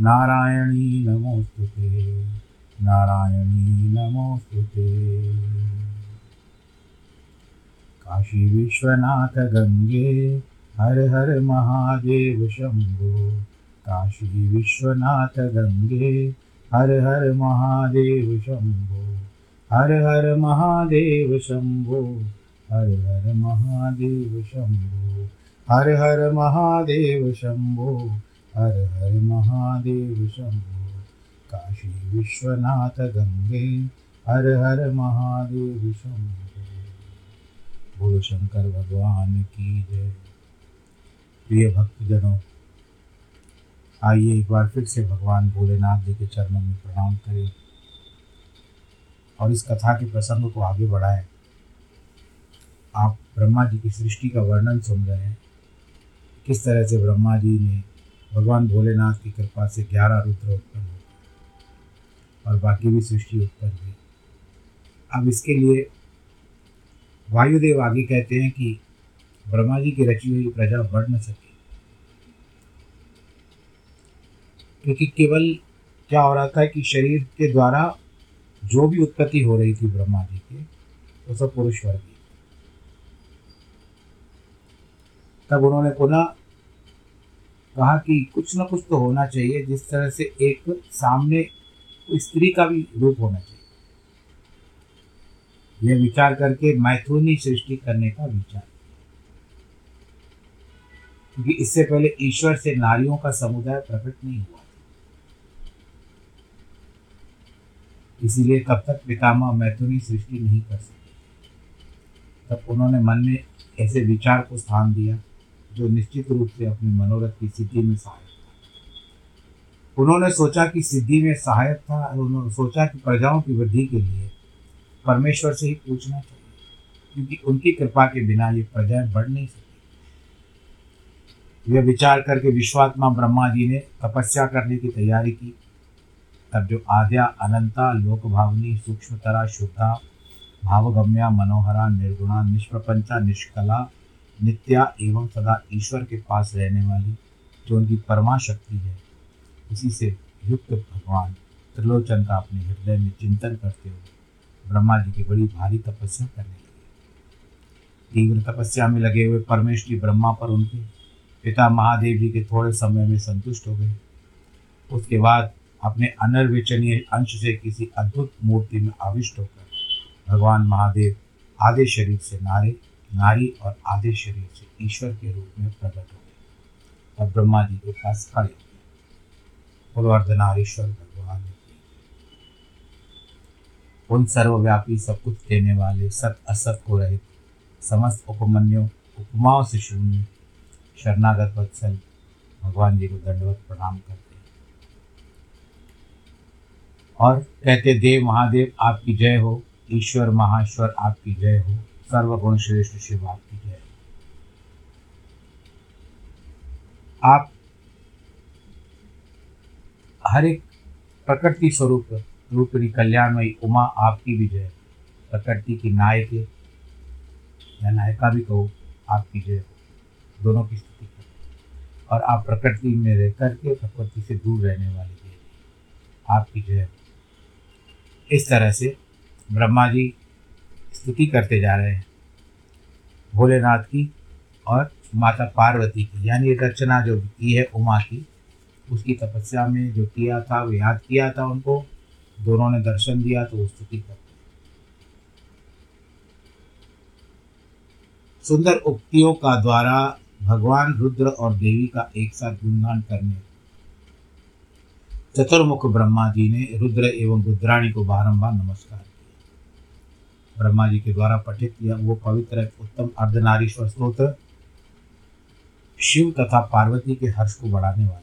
नारायणी नमोऽस्तु ते नारायणी नमोऽस्तु ते काशी विश्वनाथ गङ्गे हर हर महादेव शम्भो काशी विश्वनाथ गंगे, हर हर महादेव शंभो। हर हर महादेव शंभो, हर हर महादेव शंभो। हर हर महादेव शंभो हर हर महादेव शंभो। काशी विश्वनाथ गंगे। हर हर महादेव शंभो। बोलो शंकर भगवान की जय। प्रिय भक्तजनों, आइए एक बार फिर से भगवान भोलेनाथ जी के चरणों में प्रणाम करें और इस कथा के प्रसंग को आगे बढ़ाएँ। आप ब्रह्मा जी की सृष्टि का वर्णन सुन रहे हैं। किस तरह से ब्रह्मा जी ने भगवान भोलेनाथ की कृपा से ग्यारह रुद्र उत्पन्न हुए और बाकी भी सृष्टि उत्पन्न हुई। अब इसके लिए वायुदेव आगे कहते हैं कि ब्रह्मा जी की रची हुई प्रजा बढ़ न सके क्योंकि केवल क्या हो रहा था कि शरीर के द्वारा जो भी उत्पत्ति हो रही थी ब्रह्मा जी के, वो सब पुरुष वर्ग की तब उन्होंने पुनः कहा कि कुछ ना कुछ तो होना चाहिए, जिस तरह से एक सामने स्त्री का भी रूप होना चाहिए। यह विचार करके मैथुनी सृष्टि करने का विचार। क्योंकि इससे पहले ईश्वर से नारियों का समुदाय प्रकट नहीं हुआ इसीलिए तब तक पितामह मैथुनी सृष्टि नहीं कर सके। तब उन्होंने मन में ऐसे विचार को स्थान दिया। जो निश्चित रूप से अपने मनोरथ की सिद्धि में सहायक था। उन्होंने सोचा कि सिद्धि में सहायक था और उन्होंने सोचा कि प्रजाओं की वृद्धि के लिए परमेश्वर से ही पूछना चाहिए, क्योंकि उनकी कृपा के बिना ये प्रजाएँ बढ़ नहीं सकती। यह विचार करके विश्वात्मा ब्रह्मा जी ने तपस्या करने की तैयारी की। तब जो आद्या, अनंता लोक भावनी सूक्ष्मतरा, शुद्धा, भावगम्या, मनोहरा, निर्गुणा, निष्प्रपंचा, निष्कला नित्या एवं सदा ईश्वर के पास रहने वाली जो उनकी परमा शक्ति है, उसी से युक्त भगवान त्रिलोचन का अपने हृदय में चिंतन करते हुए ब्रह्मा जी की बड़ी भारी तपस्या करने लगे। तीव्र तपस्या में लगे हुए परमेश्वरी ब्रह्मा पर उनके पिता महादेव जी के थोड़े समय में संतुष्ट हो गए। उसके बाद अपने अनर्वेचनीय अंश से किसी अद्भुत मूर्ति में आविष्ट होकर भगवान महादेव आधे शरीर से नारे नारी और आधे शरीर से ईश्वर के रूप में प्रकट हो गए और ब्रह्मा जी के पास खड़े हो। गए पूर्वार्धनारीश्वर भगवान। उन सर्वव्यापी सब कुछ देने वाले, सत असत को रहित, समस्त उपमन्यों, उपमाओं से शून्य, शरणागत वत्सल, भगवान जी को दंडवत प्रणाम करते और कहते, देव महादेव, आपकी जय हो, ईश्वर महाश्वर, आपकी जय हो। सर्वगुण श्रेष्ठ शिव आपकी जय। आप हर एक प्रकृति स्वरूप रूपणी कल्याणमयी उमा आपकी भी जय। प्रकृति की नायक या नायिका भी कहो, आपकी जय। हो दोनों की स्थिति और आप प्रकृति में रह करके प्रकृति से दूर रहने वाले जय आपकी जय। इस तरह से ब्रह्मा जी स्तुति करते जा रहे हैं। भोलेनाथ की और माता पार्वती की, यानी रचना जो की है उमा की, उसकी तपस्या में जो किया था, वो याद किया था उनको, दोनों ने दर्शन दिया तो स्तुति करते सुंदर उक्तियों का द्वारा भगवान रुद्र और देवी का एक साथ गुणगान करने। चतुर्मुख ब्रह्मा जी ने रुद्र एवं रुद्राणी को बारंबार नमस्कार। ब्रह्मा जी के द्वारा पठित किया वो पवित्र उत्तम अर्धनारीश्वर स्त्रोत्र शिव तथा पार्वती के हर्ष को बढ़ाने वाला है।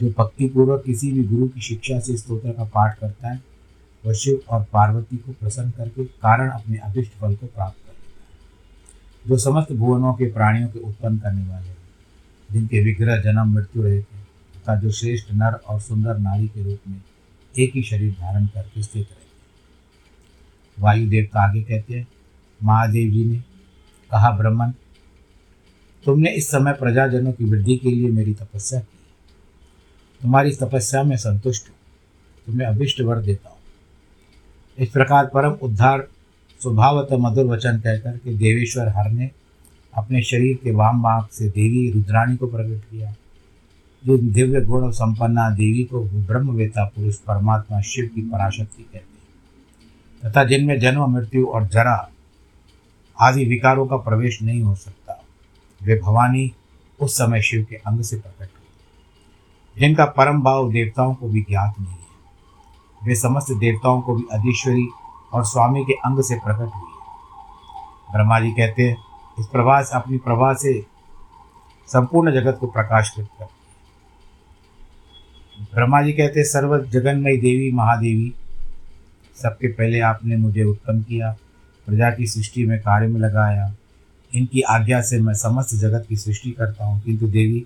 जो भक्तिपूर्वक किसी भी गुरु की शिक्षा से स्त्रोत्र का पाठ करता है, वह शिव और पार्वती को प्रसन्न करके कारण अपने अभिष्ट फल को प्राप्त कर लेता है। जो समस्त भुवनों के प्राणियों के उत्पन्न करने वाले हैं, जिनके विग्रह, जन्म, मृत्यु रहे थे तथा जो श्रेष्ठ नर और सुंदर नारी के रूप में एक ही शरीर धारण करके स्थित रहे। वायु देवता आगे कहते हैं, महादेव जी ने कहा, ब्रह्मन, तुमने इस समय प्रजाजनों की वृद्धि के लिए मेरी तपस्या की। तुम्हारी तपस्या में संतुष्ट हूँ, तुम्हें अभिष्ट वर देता हूँ। इस प्रकार परम उद्धार, स्वभावत मधुर वचन कहकर के देवेश्वर हर ने अपने शरीर के वाम भाग से देवी रुद्राणी को प्रकट किया, जो दिव्य गुण संपन्ना देवी को ब्रह्मवेता पुरुष परमात्मा शिव की पराशक्ति कहते हैं। तथा जिनमें जन्म, मृत्यु और जरा आदि विकारों का प्रवेश नहीं हो सकता, वे भवानी उस समय शिव के अंग से प्रकट हुए। जिनका परम भाव देवताओं को भी ज्ञात नहीं है, वे समस्त देवताओं को भी अधीश्वरी और स्वामी के अंग से प्रकट हुई है। ब्रह्मा जी कहते हैं, इस प्रभा से अपनी प्रभा से संपूर्ण जगत को प्रकाशित कर ब्रह्मा जी कहते हैं सर्व जगन्मयी देवी, महादेवी सबके पहले आपने मुझे उत्पन्न किया, प्रजा की सृष्टि में कार्य में लगाया। इनकी आज्ञा से मैं समस्त जगत की सृष्टि करता हूँ, किंतु देवी,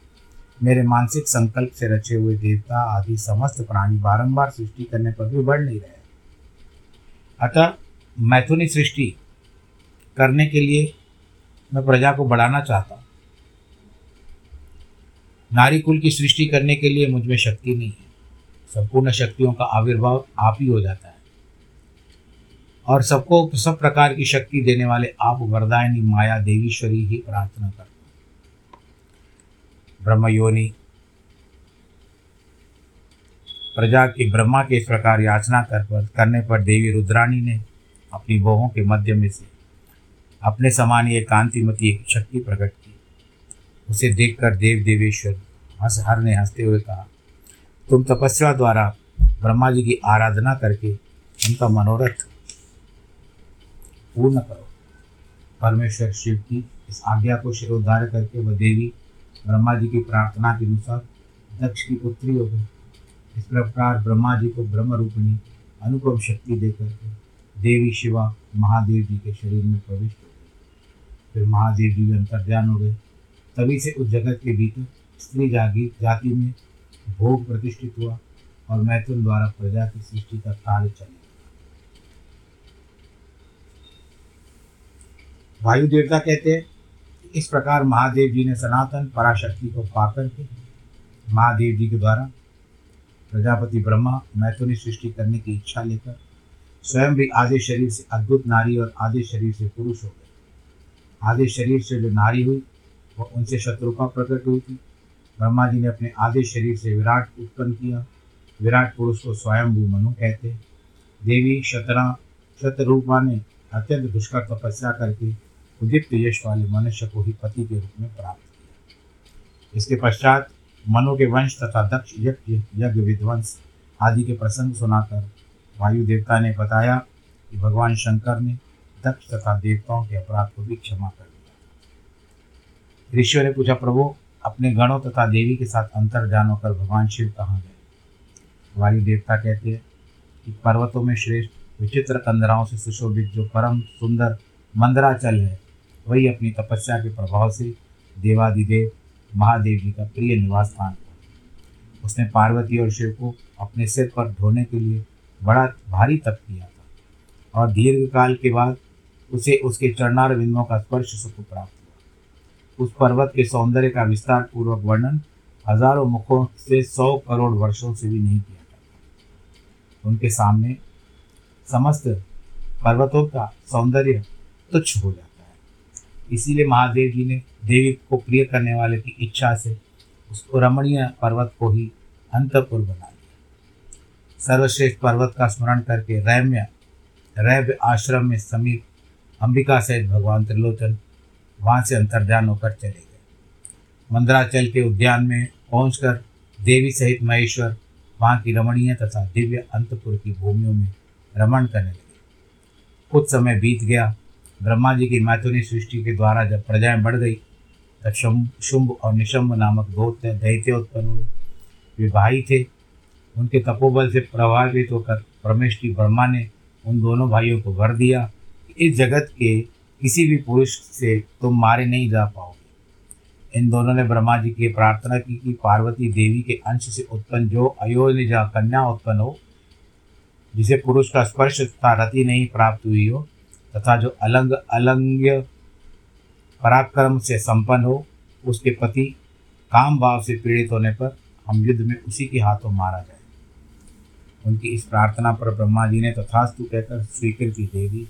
मेरे मानसिक संकल्प से रचे हुए देवता आदि समस्त प्राणी बारंबार सृष्टि करने पर भी बढ़ नहीं रहे। अतः मैथुनी सृष्टि करने के लिए मैं प्रजा को बढ़ाना चाहता हूँ। नारी कुल की सृष्टि करने के लिए मुझमें शक्ति नहीं है। संपूर्ण शक्तियों का आविर्भाव आप ही हो जाता है। और सबको सब प्रकार की शक्ति देने वाले आप वरदायनी माया देवीश्वरी ही प्रार्थना करते ब्रह्म योनि प्रजा की ब्रह्मा के इस प्रकार याचना कर पर, करने पर देवी रुद्राणी ने अपनी बोहों के मध्य में से अपने समान ये कांतिमती एक शक्ति प्रकट की। उसे देखकर देव देवेश्वर हंस हर ने हँसते हुए कहा, तुम तपस्या द्वारा ब्रह्मा जी की आराधना करके उनका मनोरथ पूर्ण करो। परमेश्वर शिव की इस आज्ञा को शिरोद्धार करके वह देवी ब्रह्मा जी की प्रार्थना के अनुसार दक्ष की पुत्री हो गई। इस प्रकार ब्रह्मा जी को ब्रह्म रूपिणी अनुपम शक्ति देकर के देवी शिवा महादेव जी के शरीर में प्रविष्ट हो गई। फिर महादेव जी भी अंतर्ध्यान हो गए। तभी से उस जगत के भीतर स्त्री जागी, जाति में भोग प्रतिष्ठित हुआ और मैथुन द्वारा प्रजा की सृष्टि का कार्य चले। वायु देवता कहते हैं। इस प्रकार महादेव जी ने सनातन पराशक्ति को पा करके महादेव जी के द्वारा प्रजापति ब्रह्मा मैथुनी सृष्टि करने की इच्छा लेकर स्वयं भी आधे शरीर से अद्भुत नारी और आधे शरीर से पुरुष हो गए। आधे शरीर से जो नारी हुई वह उनसे शत्रुपा प्रकट हुई थी। ब्रह्मा जी ने अपने आधे शरीर से विराट उत्पन्न किया। विराट पुरुष को स्वयंभू मनु कहते देवी शतरा शतरूपा ने अत्यंत दुष्कर तपस्या करके उदित यश वाले मनुष्य को ही पति के रूप में प्राप्त किया। इसके पश्चात मनु के वंश तथा दक्ष यज्ञ यज्ञ विध्वंस आदि के प्रसंग सुनाकर वायु देवता ने बताया कि भगवान शंकर ने दक्ष तथा देवताओं के अपराध को भी क्षमा कर दिया। ऋषियों ने पूछा, प्रभु, अपने गणों तथा देवी के साथ अंतर जान होकर भगवान शिव कहाँ गए? वायु देवता कहते हैं कि पर्वतों में श्रेष्ठ, विचित्र कंदराओं से सुशोभित जो परम सुंदर मंदराचल है वही अपनी तपस्या के प्रभाव से देवादिदेव महादेव जी का प्रिय निवास स्थान उसने पार्वती और शिव को अपने सिर पर ढोने के लिए बड़ा भारी तप किया था और दीर्घ काल के बाद उसे उसके चरणार बिंदुओं का स्पर्श सुख प्राप्त हुआ। उस पर्वत के सौंदर्य का विस्तार पूर्वक वर्णन हज़ारों मुखों से सौ करोड़ वर्षों से भी नहीं किया जाता उनके सामने समस्त पर्वतों का सौंदर्य तुच्छ हो जाता इसीलिए महादेव जी ने देवी को प्रिय करने वाले की इच्छा से उस रमणीय पर्वत को ही अंतपुर बना दिया। सर्वश्रेष्ठ पर्वत का स्मरण करके रैम्य रैव्य आश्रम में समीप अंबिका सहित भगवान त्रिलोचन वहाँ से अंतर्ध्यान होकर चले गए। मंदराचल के उद्यान में पहुंचकर देवी सहित महेश्वर वहाँ की रमणीय तथा दिव्य अंतपुर की भूमियों में रमण करने लगे। कुछ समय बीत गया ब्रह्मा जी की मैथुनी सृष्टि के द्वारा जब प्रजाएँ बढ़ गई, तब शुंभ और निशंभ नामक दो दैत्य उत्पन्न हुए। वे भाई थे। उनके तपोबल से प्रभावित होकर परमेश्वरी ब्रह्मा ने उन दोनों भाइयों को वर दिया कि इस जगत के किसी भी पुरुष से तुम मारे नहीं जा पाओगे। इन दोनों ने ब्रह्मा जी की प्रार्थना की कि पार्वती देवी के अंश से उत्पन्न जो अयोनिजा कन्या उत्पन्न हो, जिसे पुरुष का स्पर्श तथा रति नहीं प्राप्त हुई हो तथा जो अलंग, अलंग्य पराक्रम से संपन्न हो, उसके पति काम भाव से पीड़ित होने पर हम युद्ध में उसी के हाथों मारा जाए। उनकी इस प्रार्थना पर ब्रह्मा जी ने तथास्तु कहकर स्वीकृति दे दी।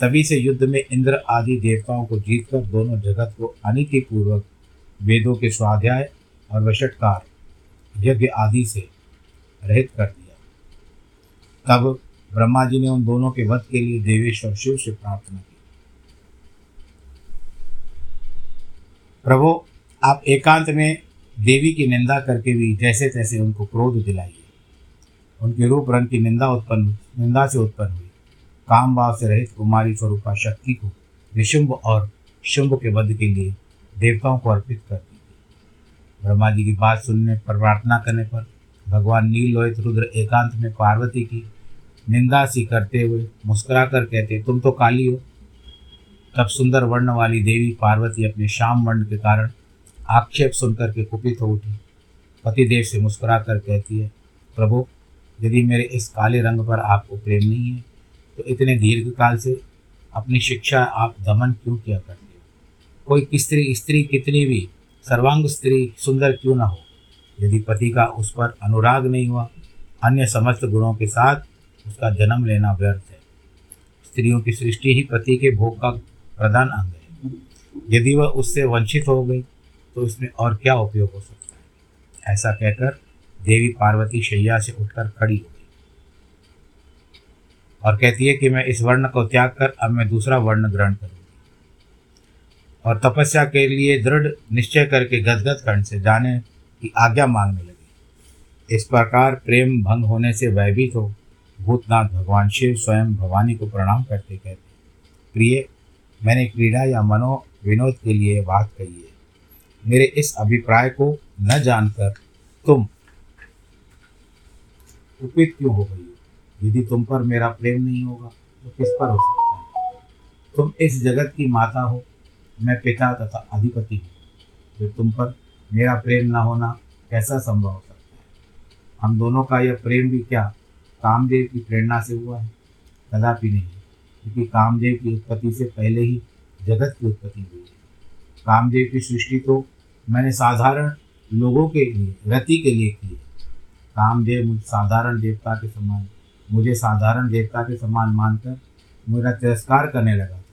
तभी से युद्ध में इंद्र आदि देवताओं को जीतकर दोनों जगत को अनितिपूर्वक वेदों के स्वाध्याय और वशटकार यज्ञ आदि से रहित कर दिया। तब ब्रह्मा जी ने उन दोनों के वध के लिए देवेश्वर शिव से प्रार्थना की। प्रभु, आप एकांत में देवी की निंदा करके भी जैसे तैसे उनको क्रोध दिलाइए। उनके रूप रंग की निंदा उत्पन्न, निंदा से उत्पन्न हुई। काम भाव से रहित कुमारी स्वरूपा शक्ति को निशुंभ और शुंभ के वध के लिए देवताओं को अर्पित कर दी ब्रह्मा जी की बात सुनने पर प्रार्थना करने पर भगवान नील लोहित रुद्र एकांत में पार्वती की निंदा सी करते हुए मुस्कुरा कर कहते, तुम तो काली हो। तब सुंदर वर्ण वाली देवी पार्वती अपने श्याम वर्ण के कारण आक्षेप सुनकर के कुपित हो उठी। पतिदेव से मुस्कुरा कर कहती है, प्रभु, यदि मेरे इस काले रंग पर आपको प्रेम नहीं है तो इतने दीर्घ काल से अपनी शिक्षा आप दमन क्यों किया करते हो? कोई स्त्री स्त्री कितनी भी सर्वांग स्त्री सुंदर क्यों ना हो? यदि पति का उस पर अनुराग नहीं हुआ, अन्य समस्त गुणों के साथ उसका जन्म लेना व्यर्थ है। स्त्रियों की सृष्टि ही पति के भोग का प्रधान अंग है। यदि वह उससे वंचित हो गई तो इसमें और क्या उपयोग हो सकता है? ऐसा कहकर देवी पार्वती शैया से उठकर खड़ी हो गई। और कहती है कि मैं इस वर्ण को त्याग कर अब मैं दूसरा वर्ण ग्रहण करूँगी। और तपस्या के लिए दृढ़ निश्चय करके गदगद कर्ण से जाने की आज्ञा मांगने लगी। इस प्रकार प्रेम भंग होने से भयभीत हो भूतनाथ भगवान शिव स्वयं भवानी को प्रणाम करते कहते प्रिय, मैंने क्रीड़ा या मनो विनोद के लिए बात कही है। मेरे इस अभिप्राय को न जानकर तुम कुपित क्यों हो गई यदि तुम पर मेरा प्रेम नहीं होगा तो किस पर हो सकता है? तुम इस जगत की माता हो, मैं पिता तथा अधिपति हूँ। जो तुम पर मेरा प्रेम न होना कैसा संभव हो सकता है? हम दोनों का यह प्रेम भी क्या कामदेव की प्रेरणा से हुआ है, कदापि नहीं, क्योंकि कामदेव की उत्पत्ति से पहले ही जगत की उत्पत्ति हुई है। कामदेव की सृष्टि तो मैंने साधारण लोगों के लिए, रति के लिए की है। कामदेव मुझ साधारण देवता के समान, मुझे साधारण देवता के समान मानकर मेरा तिरस्कार करने लगा था।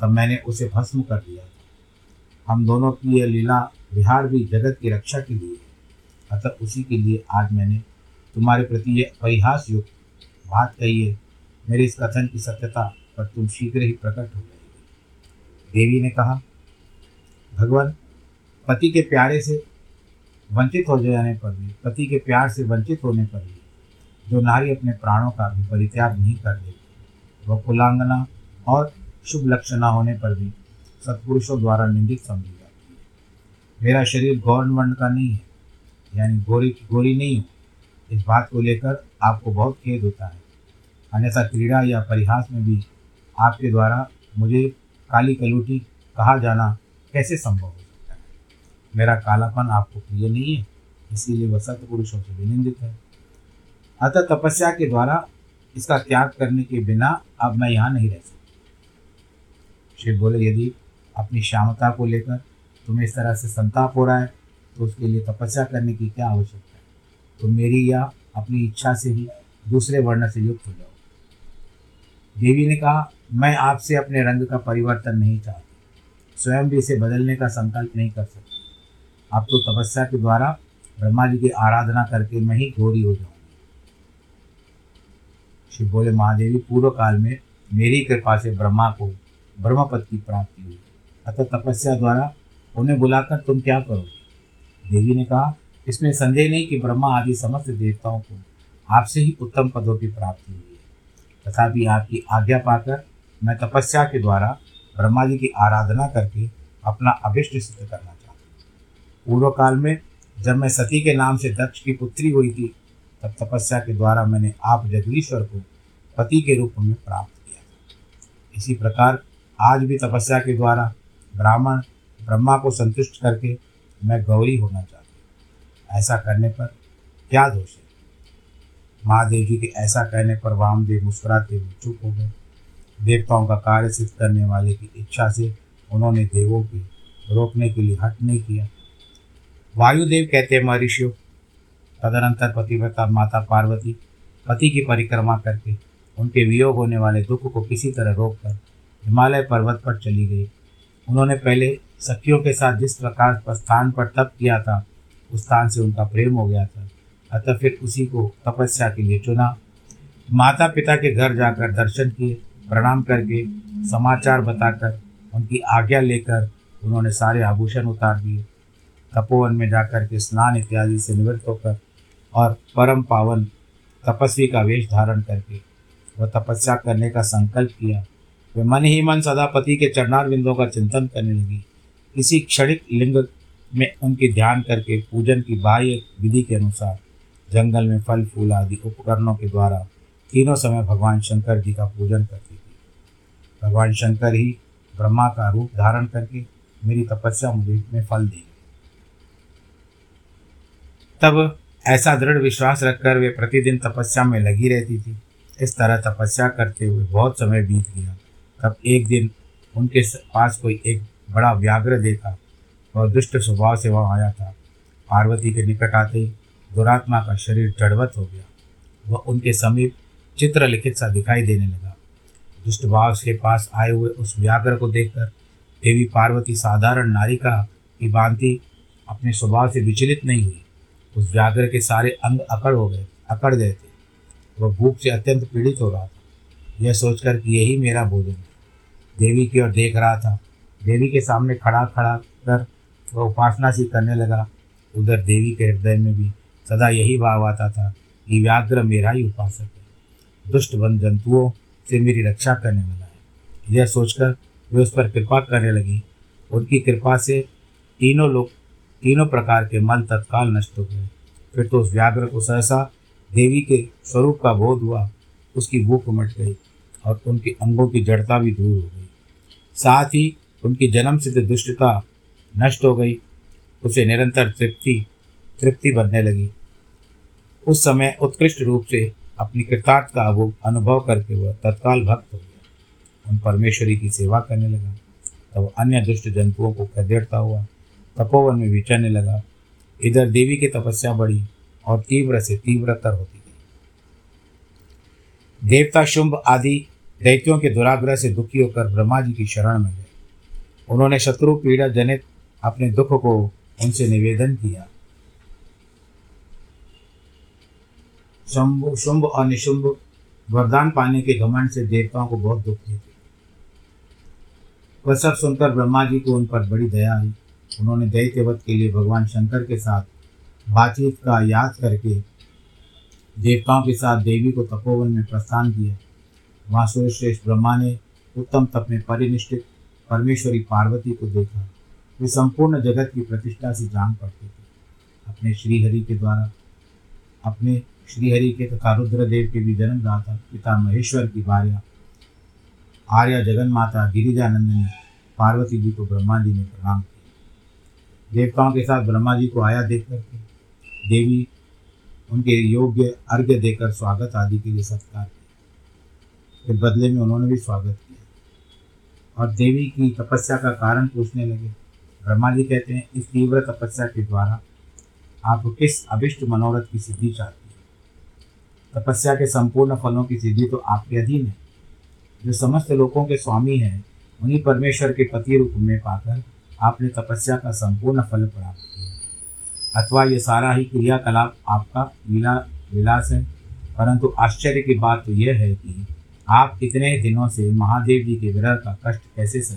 तब मैंने उसे भस्म कर दिया था। हम दोनों की यह लीला विहार भी जगत की रक्षा के लिए है, अतः उसी के लिए आज मैंने तुम्हारे प्रति ये परिहास युक्त बात कही है, मेरे इस कथन की सत्यता पर तुम शीघ्र ही प्रकट हो जाएगी। देवी ने कहा, भगवान, पति के प्यारे से वंचित हो जाने पर भी, पति के प्यार से वंचित होने पर भी, जो नारी अपने प्राणों का भी परित्याग नहीं कर देती, वह कुलांगना और शुभ लक्षणा होने पर भी सत्पुरुषों द्वारा निंदित समझी जाती है। मेरा शरीर गौर वर्ण का नहीं है, यानी गोरी गोरी नहीं हूँ। इस बात को लेकर आपको बहुत खेद होता है। अन्यथा क्रीड़ा या परिहास में भी आपके द्वारा मुझे काली कलूटी कहा जाना कैसे संभव हो सकता है? मेरा कालापन आपको प्रिय नहीं है, इसीलिए वह सत्पुरुषों से विनिंदित है। अतः तपस्या के द्वारा इसका त्याग करने के बिना अब मैं यहाँ नहीं रह सकता। शिव बोले, यदि अपनी श्यामता को लेकर तुम्हें इस तरह से संताप हो रहा है तो उसके लिए तपस्या करने की क्या आवश्यकता तुम मेरी या अपनी इच्छा से ही दूसरे वर्ण से युक्त हो जाओ। देवी ने कहा, मैं आपसे अपने रंग का परिवर्तन नहीं चाहती। स्वयं भी इसे बदलने का संकल्प नहीं कर सकती। अब तो तपस्या के द्वारा ब्रह्मा जी की आराधना करके मैं ही घोरी हो जाऊँगी। शिव बोले, महादेवी, पूर्व काल में मेरी कृपा से ब्रह्मा को ब्रह्मपद की प्राप्ति हुई। अतः तपस्या द्वारा उन्हें बुलाकर तुम क्या करोगे? देवी ने कहा इसमें संदेह नहीं कि ब्रह्मा आदि समस्त देवताओं को आपसे ही उत्तम पदों की प्राप्ति हुई है। तथापि आपकी आज्ञा पाकर मैं तपस्या के द्वारा ब्रह्मा जी की आराधना करके अपना अभिष्ट सिद्ध करना चाहता पूर्व काल में जब मैं सती के नाम से दक्ष की पुत्री हुई थी, तब तपस्या के द्वारा मैंने आप जगदीश्वर को पति के रूप में प्राप्त किया था। इसी प्रकार आज भी तपस्या के द्वारा ब्राह्मण ब्रह्मा को संतुष्ट करके मैं गौरी होना चाहता ऐसा करने पर क्या दोष है? महादेव जी के ऐसा कहने पर वामदेव मुस्कुराते हुए चुप हो गए। देवताओं का कार्य सिद्ध करने वाले की इच्छा से उन्होंने देवों के रोकने के लिए हट नहीं किया। वायुदेव कहते हैं, महर्षियों, तदनंतर पतिव्रता माता पार्वती, पति की परिक्रमा करके उनके वियोग होने वाले दुख को किसी तरह रोक कर हिमालय पर्वत पर चली गई। उन्होंने पहले सखियों के साथ जिस प्रकार पर स्थान पर तप किया था स्थान से उनका प्रेम हो गया था। अतः फिर उसी को तपस्या के लिए चुना। माता पिता के घर जाकर दर्शन किए, प्रणाम करके समाचार बताकर उनकी आज्ञा लेकर उन्होंने सारे आभूषण उतार दिए। तपोवन में जाकर के स्नान इत्यादि से निवृत्त होकर और परम पावन तपस्वी का वेश धारण करके वह तपस्या करने का संकल्प किया। वे मन ही मन सदा पति के चरणार बिंदों का चिंतन करने लगी। इसी क्षणिक लिंग में उनकी ध्यान करके पूजन की बाह्य विधि के अनुसार जंगल में फल, फूल आदि उपकरणों के द्वारा तीनों समय भगवान शंकर जी का पूजन करती थी। भगवान शंकर ही ब्रह्मा का रूप धारण करके मेरी तपस्या मुझे में फल देंगे। तब ऐसा दृढ़ विश्वास रखकर वे प्रतिदिन तपस्या में लगी रहती थी। इस तरह तपस्या करते हुए बहुत समय बीत गया। तब एक दिन उनके पास कोई एक बड़ा व्याघ्र देखा। वह दुष्ट स्वभाव से वह आया था। पार्वती के निकट आते ही दुरात्मा का शरीर जड़वत हो गया। वह उनके समीप चित्र लिखित सा दिखाई देने लगा। दुष्ट भाव के पास आए हुए उस व्याघ्र को देखकर देवी पार्वती साधारण नारी नारिका की भांति अपने स्वभाव से विचलित नहीं हुई। उस व्याघ्र के सारे अंग अकड़ हो गए, अकड़ गए थे। वह भूख से अत्यंत पीड़ित हो रहा था। यह सोचकर कि यही मेरा भोजन देवी की ओर देख रहा था। देवी के सामने खड़ा खड़ा कर वह उपासना सी करने लगा। उधर देवी के हृदय में भी सदा यही भाव आता था कि व्याघ्र मेरा ही उपासक है। दुष्ट वन जंतुओं से मेरी रक्षा करने वाला है। यह सोचकर वे उस पर कृपा करने लगी। उनकी कृपा से तीनों लोग, तीनों प्रकार के मल तत्काल नष्ट हो गए। फिर तो उस व्याघ्र को सहसा देवी के स्वरूप का बोध हुआ, उसकी भूख मट गई और उनके अंगों की जड़ता भी दूर हो गई। साथ ही उनकी जन्म सिद्ध दुष्टता नष्ट हो गई। उसे निरंतर तृप्ति तृप्ति बनने लगी। उस समय उत्कृष्ट रूप से अपनी कृतार्थ का अनुभव करके वह तत्काल भक्त हो गया। उन परमेश्वरी की सेवा करने लगा। तब तो अन्य दुष्ट जंतुओं को खदेड़ता हुआ तपोवन में विचरने लगा। इधर देवी की तपस्या बढ़ी और तीव्र से तीव्रतर होती गई। देवता शुंभ आदि दैत्यों के दुराग्रह से दुखी होकर ब्रह्मा जी की शरण में गए। उन्होंने शत्रु पीड़ा जनित अपने दुख को उनसे निवेदन किया। शंभु, शुंभ और निशुंभ वरदान पाने के घमंड से देवताओं को बहुत दुख देते वह सब सुनकर ब्रह्मा जी को उन पर बड़ी दया आई। उन्होंने दैत्यवत के लिए भगवान शंकर के साथ बातचीत का याद करके देवताओं के साथ देवी को तपोवन में प्रस्थान किया। वहाँ सूर्यश्रेष्ठ ब्रह्मा ने उत्तम तप में परिनिष्ठित परमेश्वरी पार्वती को देखा। वे संपूर्ण जगत की प्रतिष्ठा से जान पड़ते थे। अपने श्रीहरि के द्वारा, अपने श्रीहरि के तथा रुद्रदेव के भी जन्मदाता पिता महेश्वर की भार्या, आर्या जगन माता गिरिजानंदनी पार्वती जी को ब्रह्मा जी ने प्रणाम किया। देवताओं के साथ ब्रह्मा जी को आया देख करके, देवी उनके योग्य अर्घ्य देकर स्वागत आदि के लिए सत्कार किया। बदले में उन्होंने भी स्वागत किया। और देवी की तपस्या का कारण पूछने लगे ब्रह्मा जी कहते हैं, इस तीव्र तपस्या के द्वारा आप किस अभिष्ट मनोरथ की सिद्धि चाहते हैं? तपस्या के संपूर्ण फलों की सिद्धि तो आपके अधीन है। जो समस्त लोगों के स्वामी हैं, उन्हीं परमेश्वर के पति रूप में पाकर आपने तपस्या का संपूर्ण फल प्राप्त किया। अथवा ये सारा ही क्रियाकलाप आपका लीला, विलास है। परंतु आश्चर्य की बात तो यह है कि आप इतने दिनों से महादेव जी के विरह का कष्ट कैसे सह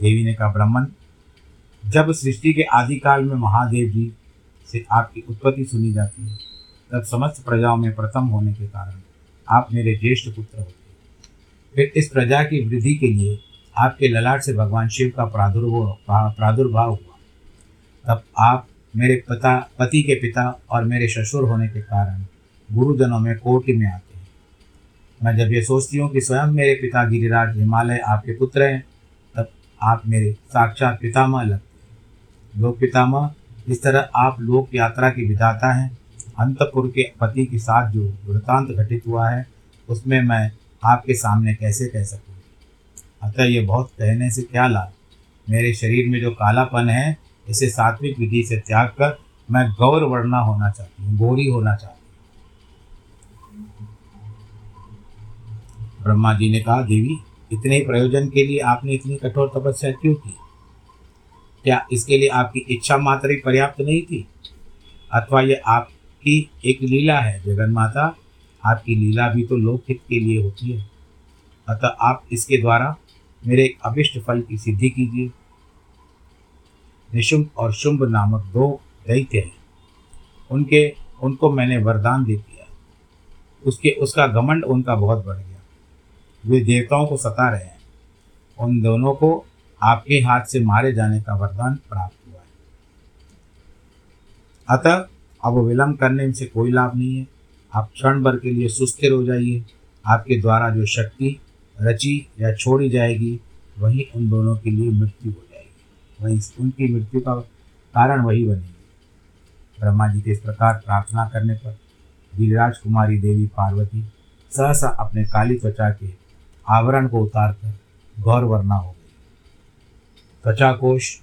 देवी ने कहा, ब्राह्मण जब सृष्टि के आदिकाल में महादेव जी से आपकी उत्पत्ति सुनी जाती है, तब समस्त प्रजाओं में प्रथम होने के कारण आप मेरे ज्येष्ठ पुत्र होते हैं। फिर इस प्रजा की वृद्धि के लिए आपके ललाट से भगवान शिव का प्रादुर्भाव प्रादुर्भाव हुआ। तब आप मेरे पिता, पति के पिता और मेरे ससुर होने के कारण गुरुजनों में कोटि में आते हैं। मैं जब ये सोचती हूँ कि स्वयं मेरे पिता गिरिराज हिमालय आपके पुत्र हैं, तब आप मेरे साक्षात पितामह लगते लोक पितामह इस तरह आप लोक यात्रा की विधाता हैं। अंतपुर के पति के साथ जो वृतांत घटित हुआ है, उसमें मैं आपके सामने कैसे कह सकूँ? अतः ये बहुत कहने से क्या लाभ? मेरे शरीर में जो कालापन है, इसे सात्विक विधि से त्याग कर मैं गौर वर्णा होना चाहती हूँ, गौरी होना चाहती हूँ। ब्रह्मा जी ने कहा, देवी, इतने प्रयोजन के लिए आपने इतनी कठोर तपस्या क्यों की? क्या इसके लिए आपकी इच्छा मात्र ही पर्याप्त नहीं थी? अथवा ये आपकी एक लीला है, जगन माता? आपकी लीला भी तो लोकहित के लिए होती है। अतः आप इसके द्वारा मेरे एक अभिष्ट फल की सिद्धि कीजिए। निशुंभ और शुंभ नामक दो दैत्य हैं। उनके, उनको मैंने वरदान दे दिया। उसके, उसका घमंड उनका बहुत बढ़ गया। वे देवताओं को सता रहे हैं। उन दोनों को आपके हाथ से मारे जाने का वरदान प्राप्त हुआ है। अतः अब विलंब करने से कोई लाभ नहीं है। आप क्षण भर के लिए सुस्थिर हो जाइए। आपके द्वारा जो शक्ति रची या छोड़ी जाएगी, वही उन दोनों के लिए मृत्यु हो जाएगी। वही उनकी मृत्यु का कारण वही बनेगी। ब्रह्मा जी के इस प्रकार प्रार्थना करने पर गिरिराज कुमारी देवी पार्वती सहसा अपने काली त्वचा के आवरण को उतार कर गौर वर्णा हो त्वचा कोश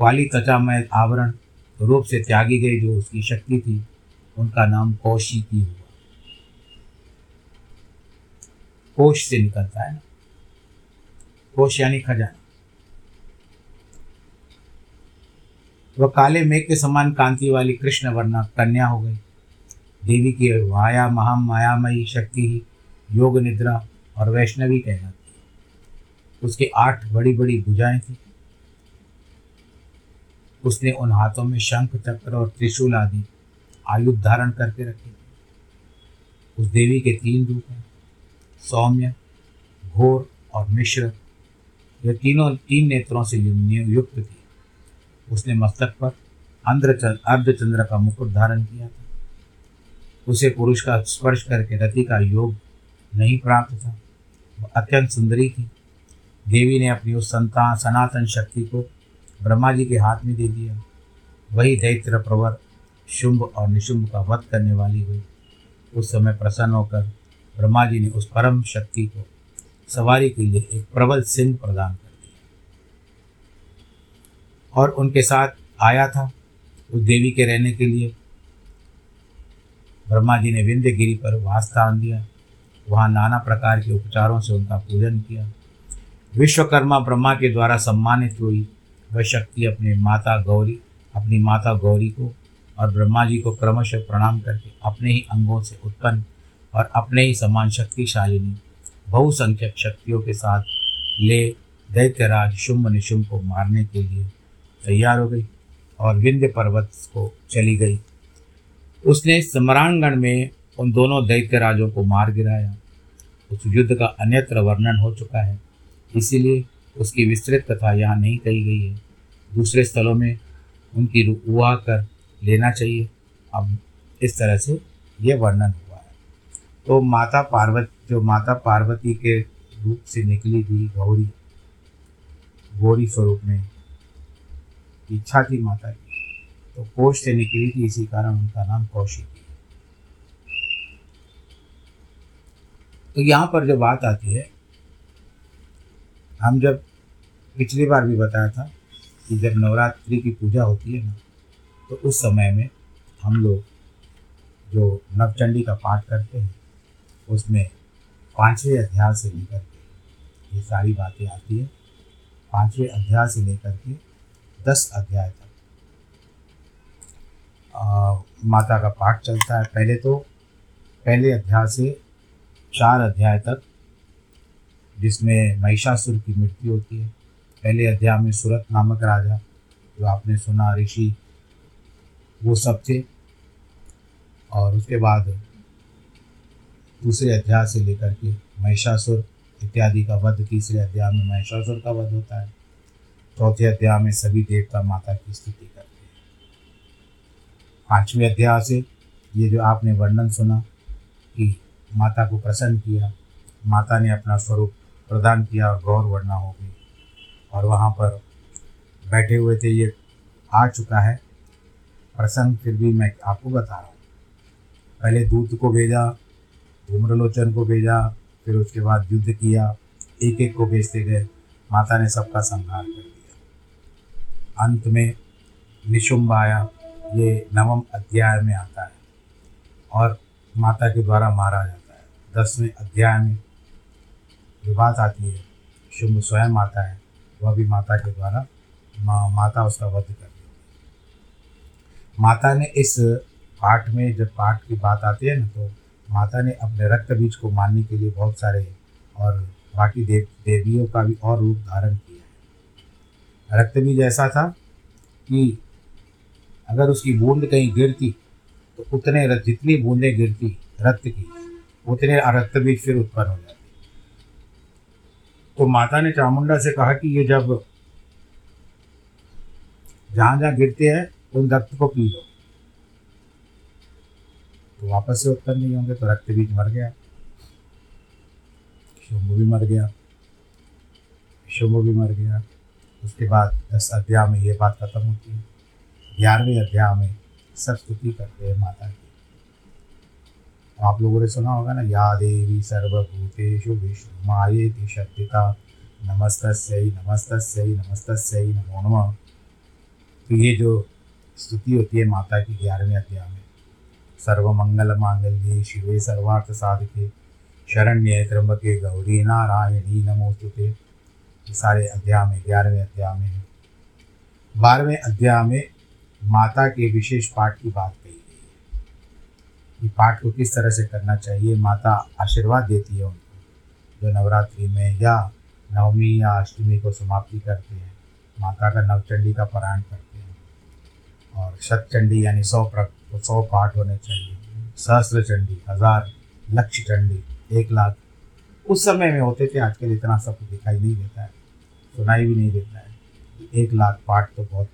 काली त्वचामय आवरण रूप से त्यागी गई जो उसकी शक्ति थी, उनका नाम कौशिकी हुआ। कोश से निकलता है ना? कोश यानी खजाना। वह काले मेघ के समान कांति वाली कृष्ण वर्णा कन्या हो गई। देवी की माया महा मायामयी शक्ति ही योग, निद्रा और वैष्णवी कहलाती उसके आठ बड़ी बड़ी भुजाएँ थी। उसने उन हाथों में शंख, चक्र और त्रिशूल आदि आयुध धारण करके रखे। उस देवी के तीन रूप हैं, सौम्य, घोर और मिश्र। यह तीनों, तीन नेत्रों से युक्त थी। उसने मस्तक पर अंध्र अर्धचंद्र का मुकुट धारण किया था। उसे पुरुष का स्पर्श करके रति का योग नहीं प्राप्त था। वह अत्यंत सुंदरी थी। देवी ने अपनी उस संतान सनातन शक्ति को ब्रह्मा जी के हाथ में दे दिया। वही दैत्र प्रवर शुंभ और निशुंभ का वध करने वाली हुई। उस समय प्रसन्न होकर ब्रह्मा जी ने उस परम शक्ति को सवारी के लिए एक प्रबल सिंह प्रदान कर दिया। और उनके साथ आया था उस देवी के रहने के लिए। ब्रह्मा जी ने विंध्य गिरी पर वास स्थान दिया। वहाँ नाना प्रकार के उपचारों से उनका पूजन किया। विश्वकर्मा ब्रह्मा के द्वारा सम्मानित हुई। वह शक्ति अपने माता गौरी, अपनी माता गौरी को और ब्रह्मा जी को क्रमशः प्रणाम करके अपने ही अंगों से उत्पन्न और अपने ही समान शक्तिशालिनी, बहुसंख्यक शक्तियों के साथ ले दैत्यराज शुंभ निशुंभ को मारने के लिए तैयार हो गई और विंध्य पर्वत को चली गई। उसने सम्रांगण में उन दोनों दैत्यराजों को मार गिराया। उस युद्ध का अन्यत्र वर्णन हो चुका है, इसीलिए उसकी विस्तृत कथा यहाँ नहीं कही गई है। दूसरे स्थलों में उनकी रुआ कर लेना चाहिए। अब इस तरह से यह वर्णन हुआ है। तो माता पार्वती, जो माता पार्वती के रूप से निकली थी, गौरी गौरी स्वरूप में इच्छा थी माता की तो कोष से निकली थी, इसी कारण उनका नाम कौशिकी तो यहाँ पर जो बात आती है, हम जब पिछली बार भी बताया था कि जब नवरात्रि की पूजा होती है ना तो उस समय में हम लोग जो नवचंडी का पाठ करते हैं, उसमें पाँचवें अध्याय से लेकर के ये सारी बातें आती है। पाँचवें अध्याय से लेकर के दस अध्याय तक। माता का पाठ चलता है। पहले तो पहले अध्याय से चार अध्याय तक, जिसमें महिषासुर की मृत्यु होती है। पहले अध्याय में सूरत नामक राजा जो आपने सुना, ऋषि, वो सब थे। और उसके बाद दूसरे अध्याय से लेकर के महिषासुर इत्यादि का वध, तीसरे अध्याय में महिषासुर का वध होता है। चौथे अध्याय में सभी देवता माता की स्तुति करते हैं। पाँचवें अध्याय से ये जो आपने वर्णन सुना कि माता को प्रसन्न किया, माता ने अपना स्वरूप प्रदान किया और गौर वर्णा हो गई। और वहाँ पर बैठे हुए थे, ये आ चुका है। प्रसंग फिर भी मैं आपको बता रहा हूँ। पहले दूत को भेजा, धूम्रलोचन को भेजा, फिर उसके बाद युद्ध किया एक एक को भेजते गए। माता ने सबका संहार कर दिया। अंत में निशुम्भ आया। ये नवम अध्याय में आता है और माता के द्वारा मारा जाता है। दसवें अध्याय में जो बात आती है शुंभ स्वयं आता है। वह भी माता के द्वारा मा, माता उसका वध कर माता ने इस पाठ में जब पाठ की बात आती है ना तो माता ने अपने रक्त बीज को मारने के लिए बहुत सारे और बाकी देव देवियों का भी और रूप धारण किया है। रक्त बीज ऐसा था कि अगर उसकी बूंद कहीं गिरती तो उतने जितनी बूंदें गिरती रक्त की उतने रक्त बीज फिर उत्पन्न हो जाते। तो माता ने चामुंडा से कहा कि ये जब जहाँ जहाँ गिरते हैं, उन रक्त को पी लो। तो वापस से उत्पन्न नहीं होंगे तो रक्त बीज मर गया। शुंभ भी मर गया। शुंभ भी मर गया। उसके बाद दस अध्याय में ये बात खत्म होती है। ग्यारहवें अध्याय में सब करते हैं माता की। आप लोगों ने सुना होगा ना या देवी सर्वभूतेषु विष्णु माये शक्तिता नमस्त नमस्त नमस्त नमो नमः। तो ये जो स्तुति होती है माता की ग्यारहवें अध्याय में सर्वमंगल मांगल्ये शिवे सर्वार्थ साधके शरण्य त्र्यंबके गौरी नारायणी नमोस्तुते सारे अध्याय में, ग्यारहवें अध्याय में बारहवें अध्याय में माता के विशेष पाठ की बात कही। कि पाठ को किस तरह से करना चाहिए, माता आशीर्वाद देती है उनको। जो नवरात्रि में या नवमी या अष्टमी को समाप्ति करते हैं, माता का नवचंडी का पारायण करते हैं। और शतचंडी यानी सौ प्र सौ पाठ होने चाहिए। सहस्त्र चंडी हज़ार लक्ष्य चंडी एक लाख। उस समय में होते थे, आजकल इतना सब दिखाई नहीं देता है, सुनाई भी नहीं देता है। एक लाख पाठ तो बहुत,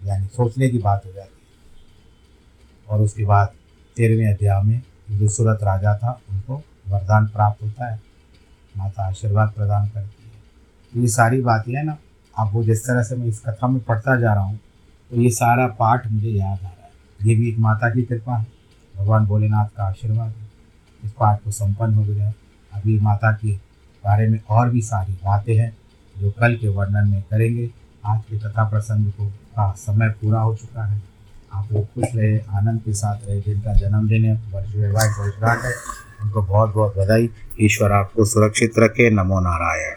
यानी सोचने की बात हो जाती है। और उसके बाद तेरहवें अध्याय में जो सूरत राजा था, उनको वरदान प्राप्त होता है। माता आशीर्वाद प्रदान करती है। तो ये सारी बातें हैं ना, आप वो जिस तरह से मैं इस कथा में पढ़ता जा रहा हूँ तो ये सारा पाठ मुझे याद आ रहा है। ये भी एक माता की कृपा है। भगवान भोलेनाथ का आशीर्वाद है। इस पाठ को संपन्न हो गया अभी माता के बारे में और भी सारी बातें हैं, जो कल के वर्णन में करेंगे। आज के कथा प्रसंग को का समय पूरा हो चुका है। आप लोग खुश रहे, आनंद के साथ रहे जिनका जन्मदिन है वर्षगांठ है उनको बहुत बहुत बधाई। ईश्वर आपको सुरक्षित रखे। नमो नारायण।